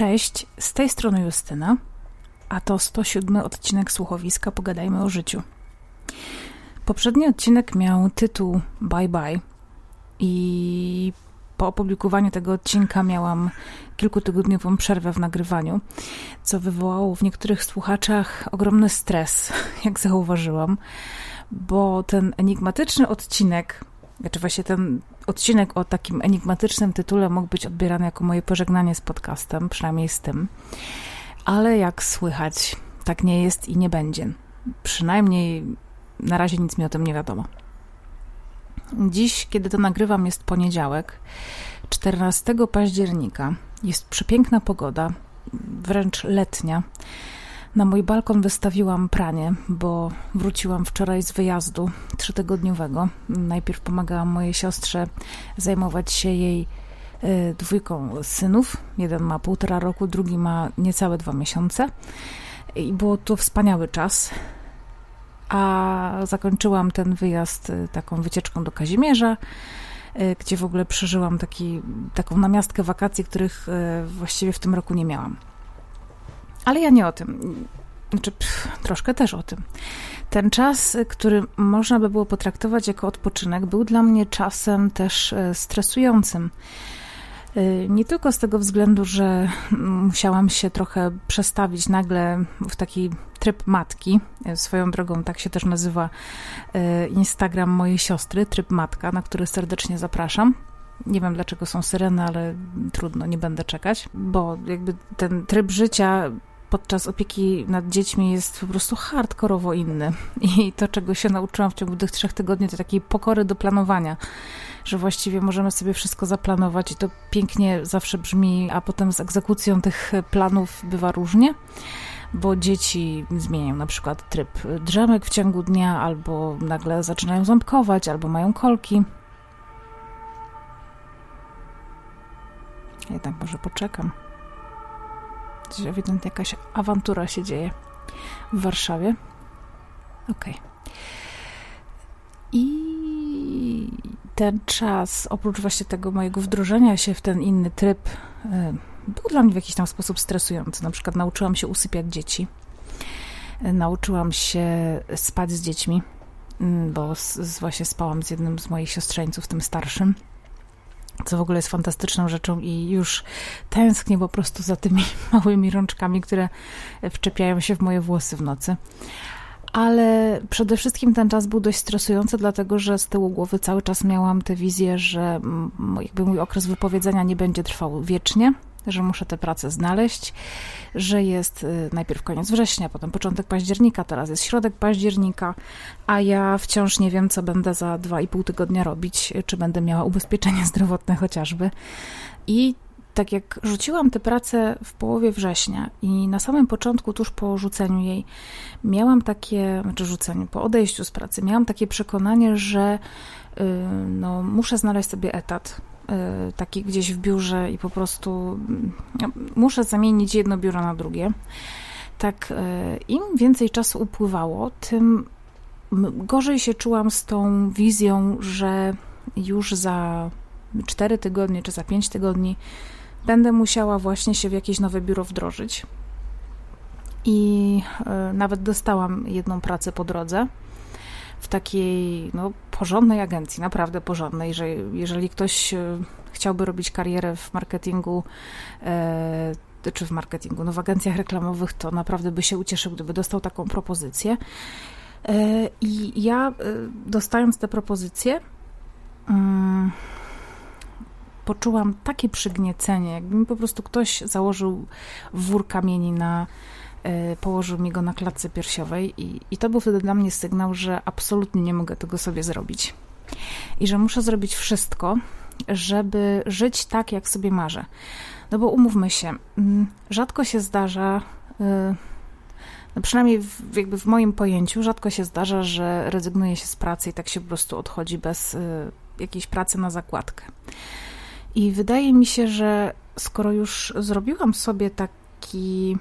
Cześć, z tej strony Justyna, a to 107 odcinek słuchowiska Pogadajmy o życiu. Poprzedni odcinek miał tytuł Bye Bye i po opublikowaniu tego odcinka miałam kilkutygodniową przerwę w nagrywaniu, co wywołało w niektórych słuchaczach ogromny stres, jak zauważyłam, bo ten enigmatyczny odcinek, znaczy właśnie ten odcinek o takim enigmatycznym tytule mógł być odbierany jako moje pożegnanie z podcastem, przynajmniej z tym. Ale jak słychać, tak nie jest i nie będzie. Przynajmniej na razie nic mi o tym nie wiadomo. Dziś, kiedy to nagrywam, jest poniedziałek, 14 października. Jest przepiękna pogoda, wręcz letnia. Na mój balkon wystawiłam pranie, bo wróciłam wczoraj z wyjazdu trzytygodniowego. Najpierw pomagałam mojej siostrze zajmować się jej y, dwójką synów. Jeden ma półtora roku, drugi ma niecałe dwa miesiące. I było to wspaniały czas. A zakończyłam ten wyjazd y, taką wycieczką do Kazimierza, y, gdzie w ogóle przeżyłam taki, taką namiastkę wakacji, których właściwie w tym roku nie miałam. Ale ja nie o tym. Znaczy, pff, troszkę też o tym. Ten czas, który można by było potraktować jako odpoczynek, był dla mnie czasem też e, stresującym. E, nie tylko z tego względu, że musiałam się trochę przestawić nagle w taki tryb matki. E, swoją drogą tak się też nazywa Instagram mojej siostry, tryb matka, na który serdecznie zapraszam. Nie wiem dlaczego są syreny, ale trudno, nie będę czekać, bo jakby ten tryb życia podczas opieki nad dziećmi jest po prostu hardkorowo inny. I to, czego się nauczyłam w ciągu tych trzech tygodni, to takiej pokory do planowania, że właściwie możemy sobie wszystko zaplanować i to pięknie zawsze brzmi, a potem z egzekucją tych planów bywa różnie bo dzieci zmieniają na przykład tryb drzemek w ciągu dnia, albo nagle zaczynają ząbkować, albo mają kolki. Jednak może poczekam. Gdzieś ewidentnie jakaś awantura się dzieje w Warszawie. Okej. Okay. I ten czas, oprócz właśnie tego mojego wdrożenia się w ten inny tryb, e, był dla mnie w jakiś tam sposób stresujący. Na przykład nauczyłam się usypiać dzieci. E, nauczyłam się spać z dziećmi, mm, bo z, właśnie spałam z jednym z moich siostrzeńców, tym starszym co w ogóle jest fantastyczną rzeczą i już tęsknię po prostu za tymi małymi rączkami, które wczepiają się w moje włosy w nocy. Ale przede wszystkim ten czas był dość stresujący, dlatego że z tyłu głowy cały czas miałam tę wizję, że jakby mój okres wypowiedzenia nie będzie trwał wiecznie, że muszę tę pracę znaleźć, że jest y, najpierw koniec września, potem początek października, teraz jest środek października, a ja wciąż nie wiem, co będę za dwa i pół tygodnia robić, czy będę miała ubezpieczenie zdrowotne chociażby. I tak jak rzuciłam tę pracę w połowie września i na samym początku, tuż po rzuceniu jej, miałam takie, znaczy rzuceniu, po odejściu z pracy, miałam takie przekonanie, że yy, no, muszę znaleźć sobie etat, Y, taki gdzieś w biurze i po prostu mm, muszę zamienić jedno biuro na drugie. Tak, y, im więcej czasu upływało, tym gorzej się czułam z tą wizją, że już za 4 tygodnie czy za 5 tygodni będę musiała właśnie się w jakieś nowe biuro wdrożyć. I y, nawet dostałam jedną pracę po drodze w takiej no, porządnej agencji, naprawdę porządnej, że jeżeli ktoś e, chciałby robić karierę w marketingu, e, czy w marketingu, no w agencjach reklamowych, to naprawdę by się ucieszył, gdyby dostał taką propozycję. E, I ja dostając tę propozycję, mm, poczułam takie przygniecenie, jakby mi po prostu ktoś założył wór kamieni na, położył mi go na klatce piersiowej i, i to był wtedy dla mnie sygnał, że absolutnie nie mogę tego sobie zrobić. I że muszę zrobić wszystko, żeby żyć tak, jak sobie marzę. No bo umówmy się, mm, rzadko się zdarza, e, no przynajmniej w, jakby w moim pojęciu, rzadko się zdarza, że rezygnuje się z pracy i tak się po prostu odchodzi bez e, jakiejś pracy na zakładkę. I wydaje mi się, że skoro już zrobiłam sobie taki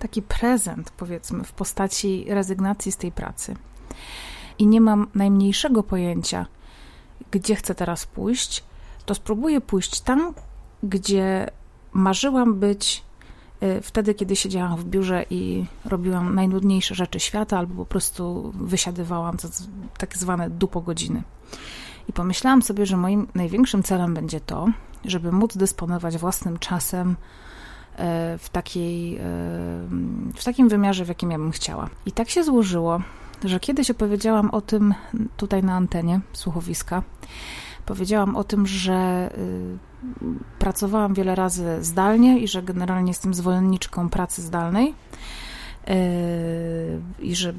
taki prezent, powiedzmy, w postaci rezygnacji z tej pracy. I nie mam najmniejszego pojęcia, gdzie chcę teraz pójść, to spróbuję pójść tam, gdzie marzyłam być y, wtedy, kiedy siedziałam w biurze i robiłam najnudniejsze rzeczy świata, albo po prostu wysiadywałam tak zwane dupo godziny. I pomyślałam sobie, że moim największym celem będzie to, żeby móc dysponować własnym czasem w, takiej, e, w takim wymiarze, w jakim ja bym chciała. I tak się złożyło, że kiedyś opowiedziałam o tym tutaj na antenie słuchowiska. Powiedziałam o tym, że y, pracowałam wiele razy zdalnie i że generalnie jestem zwolenniczką pracy zdalnej. Yy, i że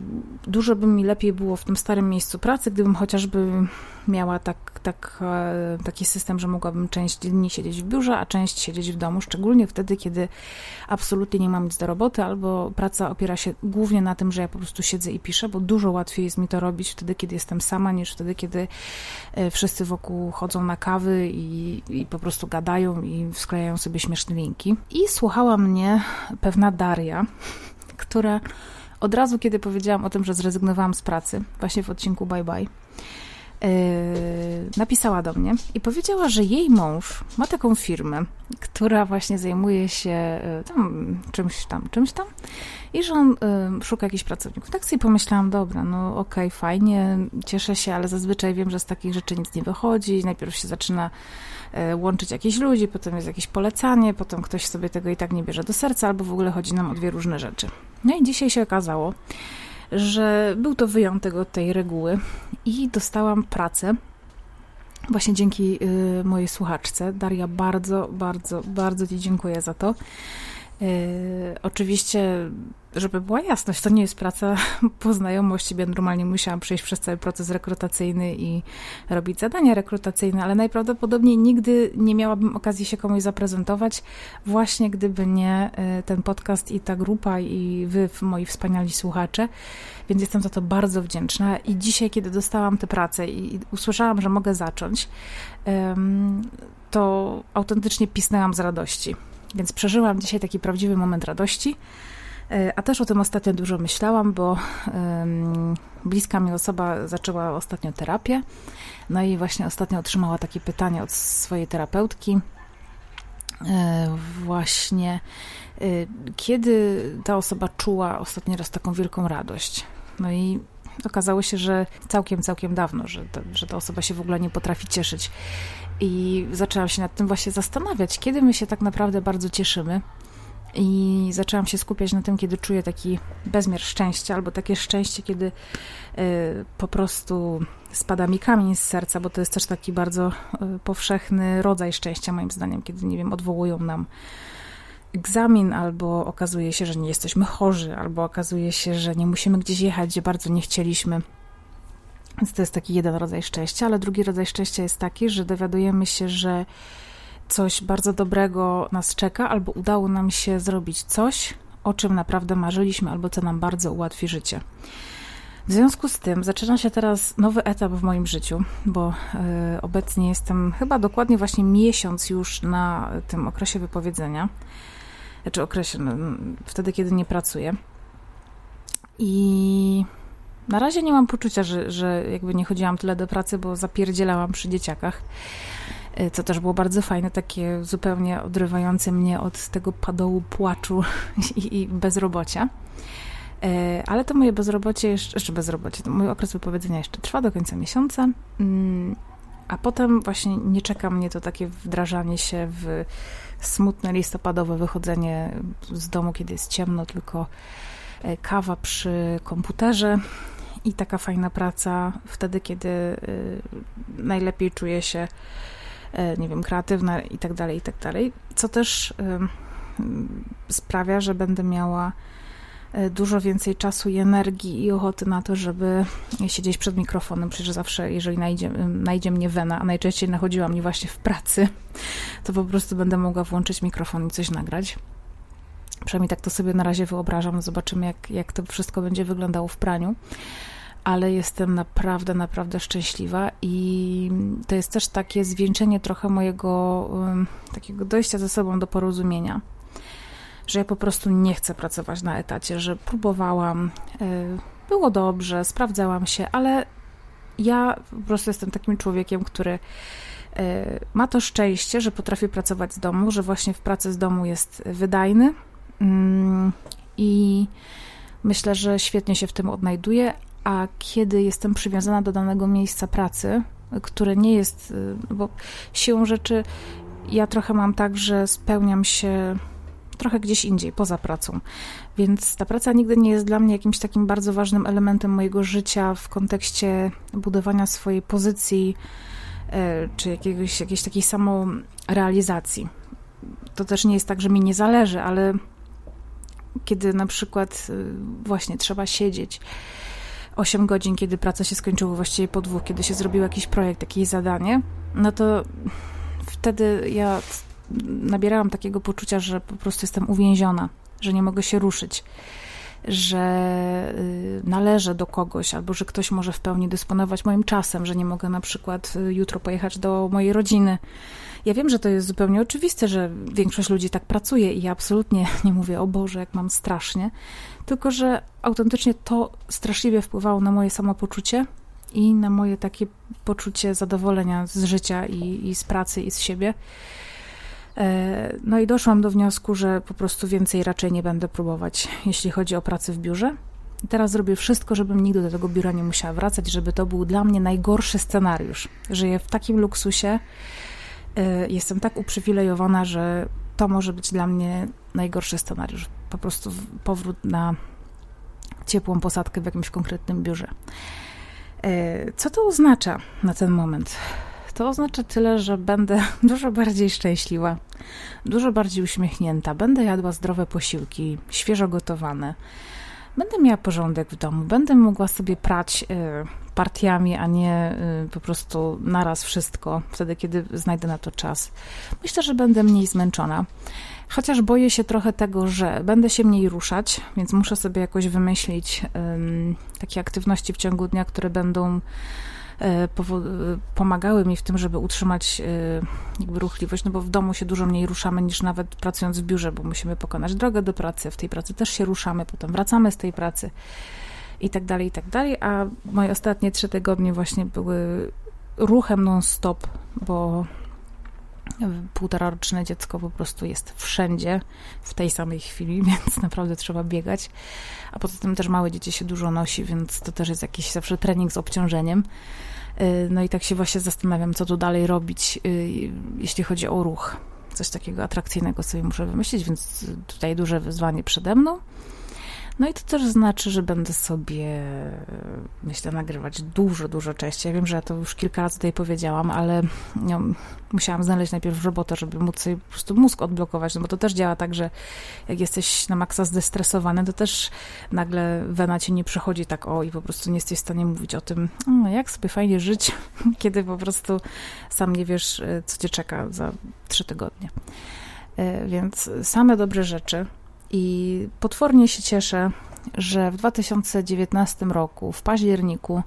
dużo by mi lepiej było w tym starym miejscu pracy, gdybym chociażby miała tak, tak, e, taki system, że mogłabym część dni siedzieć w biurze, a część siedzieć w domu, szczególnie wtedy, kiedy absolutnie nie mam nic do roboty, albo praca opiera się głównie na tym, że ja po prostu siedzę i piszę, bo dużo łatwiej jest mi to robić wtedy, kiedy jestem sama, niż wtedy, kiedy e, wszyscy wokół chodzą na kawy i, i po prostu gadają i sklejają sobie śmieszne linki. I słuchała mnie pewna Daria, która od razu, kiedy powiedziałam o tym, że zrezygnowałam z pracy, właśnie w odcinku Bye Bye, napisała do mnie i powiedziała, że jej mąż ma taką firmę, która właśnie zajmuje się yy, tam, czymś tam, czymś tam i że on yy, szuka jakichś pracowników. Tak sobie pomyślałam, dobra, no okej, okay, fajnie, cieszę się, ale zazwyczaj wiem, że z takich rzeczy nic nie wychodzi. Najpierw się zaczyna łączyć jakichś ludzi, potem jest jakieś polecanie, potem ktoś sobie tego i tak nie bierze do serca, albo w ogóle chodzi nam o dwie różne rzeczy. No i dzisiaj się okazało, że był to wyjątek od tej reguły i dostałam pracę właśnie dzięki y, mojej słuchaczce. Daria, bardzo, bardzo, bardzo Ci dziękuję za to. Y, oczywiście żeby była jasność, to nie jest praca po znajomości, ja normalnie musiałam przejść przez cały proces rekrutacyjny i robić zadania rekrutacyjne, ale najprawdopodobniej nigdy nie miałabym okazji się komuś zaprezentować, właśnie gdyby nie e, ten podcast i ta grupa i wy, moi wspaniali słuchacze, więc jestem za to bardzo wdzięczna i dzisiaj, kiedy dostałam tę pracę i usłyszałam, że mogę zacząć, to autentycznie pisnęłam z radości. Więc przeżyłam dzisiaj taki prawdziwy moment radości. E, a też o tym ostatnio dużo myślałam, bo bliska mi osoba zaczęła ostatnio terapię. No i właśnie ostatnio otrzymała takie pytanie od swojej terapeutki. E, właśnie, e, kiedy ta osoba czuła ostatni raz taką wielką radość? No i okazało się, że całkiem, całkiem dawno, że, że ta osoba się w ogóle nie potrafi cieszyć. I zaczęłam się nad tym właśnie zastanawiać, kiedy my się tak naprawdę bardzo cieszymy, i zaczęłam się skupiać na tym, kiedy czuję taki bezmiar szczęścia, albo takie szczęście, kiedy y, po prostu spada mi kamień z serca, bo to jest też taki bardzo y, powszechny rodzaj szczęścia, moim zdaniem, kiedy, nie wiem, odwołują nam egzamin, albo okazuje się, że nie jesteśmy chorzy, albo okazuje się, że nie musimy gdzieś jechać, gdzie bardzo nie chcieliśmy. Więc to jest taki jeden rodzaj szczęścia, ale drugi rodzaj szczęścia jest taki, że dowiadujemy się, że coś bardzo dobrego nas czeka, albo udało nam się zrobić coś, o czym naprawdę marzyliśmy, albo co nam bardzo ułatwi życie. W związku z tym zaczyna się teraz nowy etap w moim życiu, bo y, obecnie jestem chyba dokładnie właśnie miesiąc już na tym okresie wypowiedzenia, znaczy okresie, no, wtedy, kiedy nie pracuję. I na razie nie mam poczucia, że, że jakby nie chodziłam tyle do pracy, bo zapierdzielałam przy dzieciakach. Y, co też było bardzo fajne, takie zupełnie odrywające mnie od tego padołu płaczu i, i bezrobocia. Y, ale to moje bezrobocie, jeszcze, jeszcze bezrobocie, to mój okres wypowiedzenia jeszcze trwa do końca miesiąca, mm, a potem właśnie nie czeka mnie to takie wdrażanie się w smutne listopadowe wychodzenie z domu, kiedy jest ciemno, tylko kawa przy komputerze i taka fajna praca wtedy, kiedy najlepiej czuję się E, nie wiem, kreatywna i tak dalej, i tak dalej, co też sprawia, że będę miała e, dużo więcej czasu i energii i ochoty na to, żeby siedzieć przed mikrofonem. Przecież zawsze, jeżeli najdzie, najdzie mnie wena, a najczęściej nachodziła mnie właśnie w pracy, to po prostu będę mogła włączyć mikrofon i coś nagrać. Przynajmniej tak to sobie na razie wyobrażam. Zobaczymy, jak, jak to wszystko będzie wyglądało w praniu ale jestem naprawdę, naprawdę szczęśliwa i to jest też takie zwieńczenie trochę mojego takiego dojścia ze sobą do porozumienia, że ja po prostu nie chcę pracować na etacie, że próbowałam, e, było dobrze, sprawdzałam się, ale ja po prostu jestem takim człowiekiem, który Ma to szczęście, że potrafi pracować z domu, że właśnie w pracy z domu jest wydajny i myślę, że świetnie się w tym odnajduje, a kiedy jestem przywiązana do danego miejsca pracy, które nie jest, y, bo siłą rzeczy ja trochę mam tak, że spełniam się trochę gdzieś indziej, poza pracą. Więc ta praca nigdy nie jest dla mnie jakimś takim bardzo ważnym elementem mojego życia w kontekście budowania swojej pozycji y, czy jakiegoś, jakiejś takiej samorealizacji. To też nie jest tak, że mi nie zależy, ale kiedy na przykład y, właśnie trzeba siedzieć 8 godzin, kiedy praca się skończyła właściwie po dwóch, kiedy się zrobił jakiś projekt, jakieś zadanie, no to wtedy ja nabierałam takiego poczucia, że po prostu jestem uwięziona, że nie mogę się ruszyć, że y, należę do kogoś, albo że ktoś może w pełni dysponować moim czasem, że nie mogę na przykład y, jutro pojechać do mojej rodziny. Ja wiem, że to jest zupełnie oczywiste, że większość ludzi tak pracuje i ja absolutnie nie mówię, o Boże, jak mam strasznie, tylko że autentycznie to straszliwie wpływało na moje samopoczucie i na moje takie poczucie zadowolenia z życia i, i z pracy i z siebie. E, no i doszłam do wniosku, że po prostu więcej raczej nie będę próbować, jeśli chodzi o pracę w biurze. Teraz zrobię wszystko, żebym nigdy do tego biura nie musiała wracać, żeby to był dla mnie najgorszy scenariusz. Żyję w takim luksusie, e, jestem tak uprzywilejowana, że to może być dla mnie najgorszy scenariusz. Po prostu powrót na ciepłą posadkę w jakimś konkretnym biurze. E, co to oznacza na ten moment? To oznacza tyle, że będę dużo bardziej szczęśliwa, dużo bardziej uśmiechnięta, będę jadła zdrowe posiłki, świeżo gotowane. Będę miała porządek w domu, będę mogła sobie prać e, partiami, a nie e, po prostu naraz wszystko, wtedy kiedy znajdę na to czas. Myślę, że będę mniej zmęczona. Chociaż boję się trochę tego, że będę się mniej ruszać, więc muszę sobie jakoś wymyślić takie aktywności w ciągu dnia, które będą pomagały mi w tym, żeby utrzymać e, jakby ruchliwość, no bo w domu się dużo mniej ruszamy niż nawet pracując w biurze, bo musimy pokonać drogę do pracy, w tej pracy też się ruszamy, potem wracamy z tej pracy i tak dalej, i tak dalej, a moje ostatnie trzy tygodnie właśnie były ruchem non-stop, bo półtoraroczne dziecko po prostu jest wszędzie w tej samej chwili, więc naprawdę trzeba biegać. A poza tym też małe dzieci się dużo nosi, więc to też jest jakiś zawsze trening z obciążeniem. Y, no i tak się właśnie zastanawiam, co tu dalej robić, y, jeśli chodzi o ruch. Coś takiego atrakcyjnego sobie muszę wymyślić, więc tutaj duże wyzwanie przede mną. No i to też znaczy, że będę sobie, myślę, nagrywać dużo, dużo częściej. Ja wiem, że ja to już kilka razy tutaj powiedziałam, ale no, musiałam znaleźć najpierw robotę, żeby móc sobie po prostu mózg odblokować, no bo to też działa tak, że jak jesteś na maksa zdestresowany, to też nagle wena ci nie przychodzi tak o i po prostu nie jesteś w stanie mówić o tym, no, jak sobie fajnie żyć, kiedy po prostu sam nie wiesz, e, co cię czeka za trzy tygodnie. E, więc same dobre rzeczy, i potwornie się cieszę, że w 2019 roku, w październiku,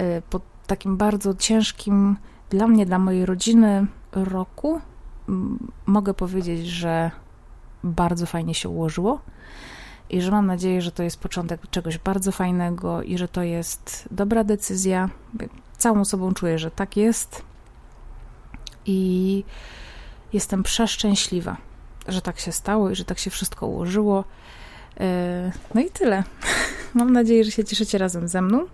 y, po takim bardzo ciężkim dla mnie, dla mojej rodziny roku, mogę powiedzieć, że bardzo fajnie się ułożyło i że mam nadzieję, że to jest początek czegoś bardzo fajnego i że to jest dobra decyzja. Całą sobą czuję, że tak jest i jestem przeszczęśliwa że tak się stało i że tak się wszystko ułożyło. E, no i tyle. Mam nadzieję, że się cieszycie razem ze mną.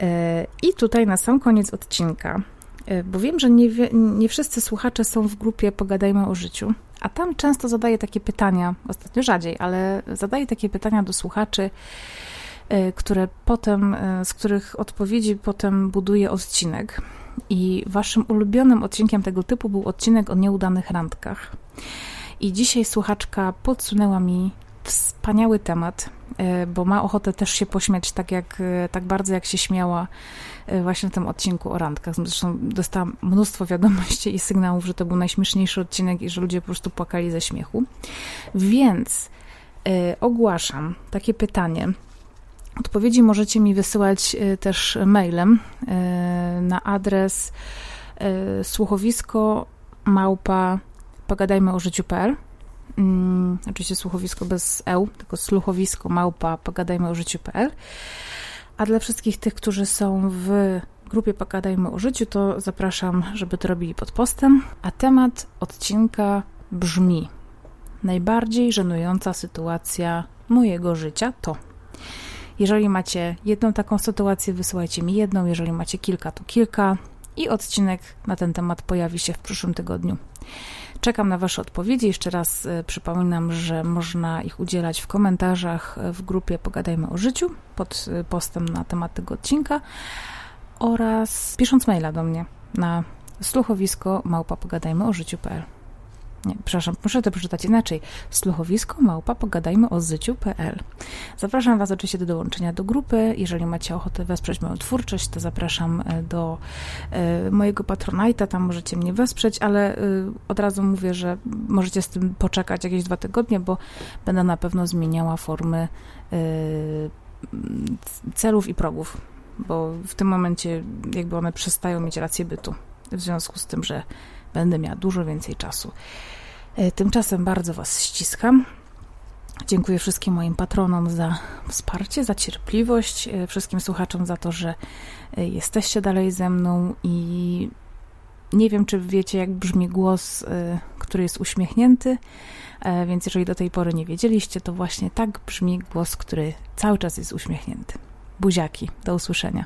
E, I tutaj na sam koniec odcinka, e, bo wiem, że nie, nie wszyscy słuchacze są w grupie Pogadajmy o życiu, a tam często zadaję takie pytania, ostatnio rzadziej, ale zadaję takie pytania do słuchaczy, które potem, z których odpowiedzi potem buduję odcinek. I waszym ulubionym odcinkiem tego typu był odcinek o nieudanych randkach. I dzisiaj słuchaczka podsunęła mi wspaniały temat, e, bo ma ochotę też się pośmiać tak, jak, e, tak bardzo, jak się śmiała e, właśnie w tym odcinku o randkach. Zresztą dostałam mnóstwo wiadomości i sygnałów, że to był najśmieszniejszy odcinek i że ludzie po prostu płakali ze śmiechu. Więc ogłaszam takie pytanie. Odpowiedzi możecie mi wysyłać też mailem na adres słuchowisko małpa pogadajmy o życiu.pl. Hmm, oczywiście słuchowisko bez eł, tylko słuchowisko małpa pogadajmy o życiu.pl. A dla wszystkich tych, którzy są w grupie Pogadajmy o życiu, to zapraszam, żeby to robili pod postem. A temat odcinka brzmi: Najbardziej żenująca sytuacja mojego życia to. Jeżeli macie jedną taką sytuację, wysyłajcie mi jedną, jeżeli macie kilka, to kilka i odcinek na ten temat pojawi się w przyszłym tygodniu. Czekam na Wasze odpowiedzi. Jeszcze raz e, przypominam, że można ich udzielać w komentarzach w grupie Pogadajmy o życiu pod e, postem na temat tego odcinka oraz pisząc maila do mnie na słuchowisko małpa pogadajmy o życiu.pl. Nie, przepraszam, muszę to przeczytać inaczej. Słuchowisko małpa pogadajmy o zyciu.pl. Zapraszam Was oczywiście do dołączenia do grupy. Jeżeli macie ochotę wesprzeć moją twórczość, to zapraszam e, do e, mojego Patronite'a, tam możecie mnie wesprzeć, ale e, od razu mówię, że możecie z tym poczekać jakieś dwa tygodnie, bo będę na pewno zmieniała formy celów i progów, bo w tym momencie jakby one przestają mieć rację bytu, w związku z tym, że będę miała dużo więcej czasu. E, tymczasem bardzo Was ściskam. Dziękuję wszystkim moim patronom za wsparcie, za cierpliwość, e, wszystkim słuchaczom za to, że e, jesteście dalej ze mną i nie wiem, czy wiecie, jak brzmi głos, który jest uśmiechnięty, więc jeżeli do tej pory nie wiedzieliście, to właśnie tak brzmi głos, który cały czas jest uśmiechnięty. Buziaki, do usłyszenia.